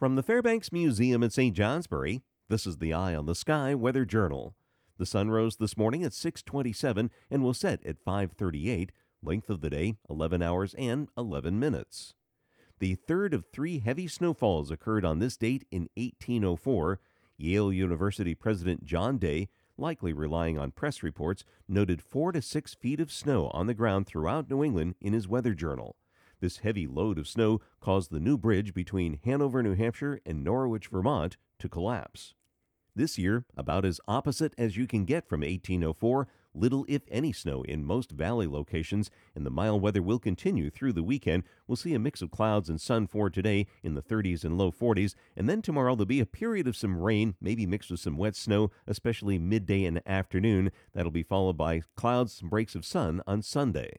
From the Fairbanks Museum in St. Johnsbury, this is the Eye on the Sky Weather Journal. The sun rose this morning at 6:27 and will set at 5:38. Length of the day 11 hours and 11 minutes. The third of three heavy snowfalls occurred on this date in 1804. Yale University President John Day, likely relying on press reports, noted four to six feet of snow on the ground throughout New England in his weather journal. This heavy load of snow caused the new bridge between Hanover, New Hampshire and Norwich, Vermont to collapse. This year, about as opposite as you can get from 1804, little if any snow in most valley locations, and the mild weather will continue through the weekend. We'll see a mix of clouds and sun for today in the 30s and low 40s, and then tomorrow there'll be a period of some rain, maybe mixed with some wet snow, especially midday and afternoon. That'll be followed by clouds, and breaks of sun on Sunday.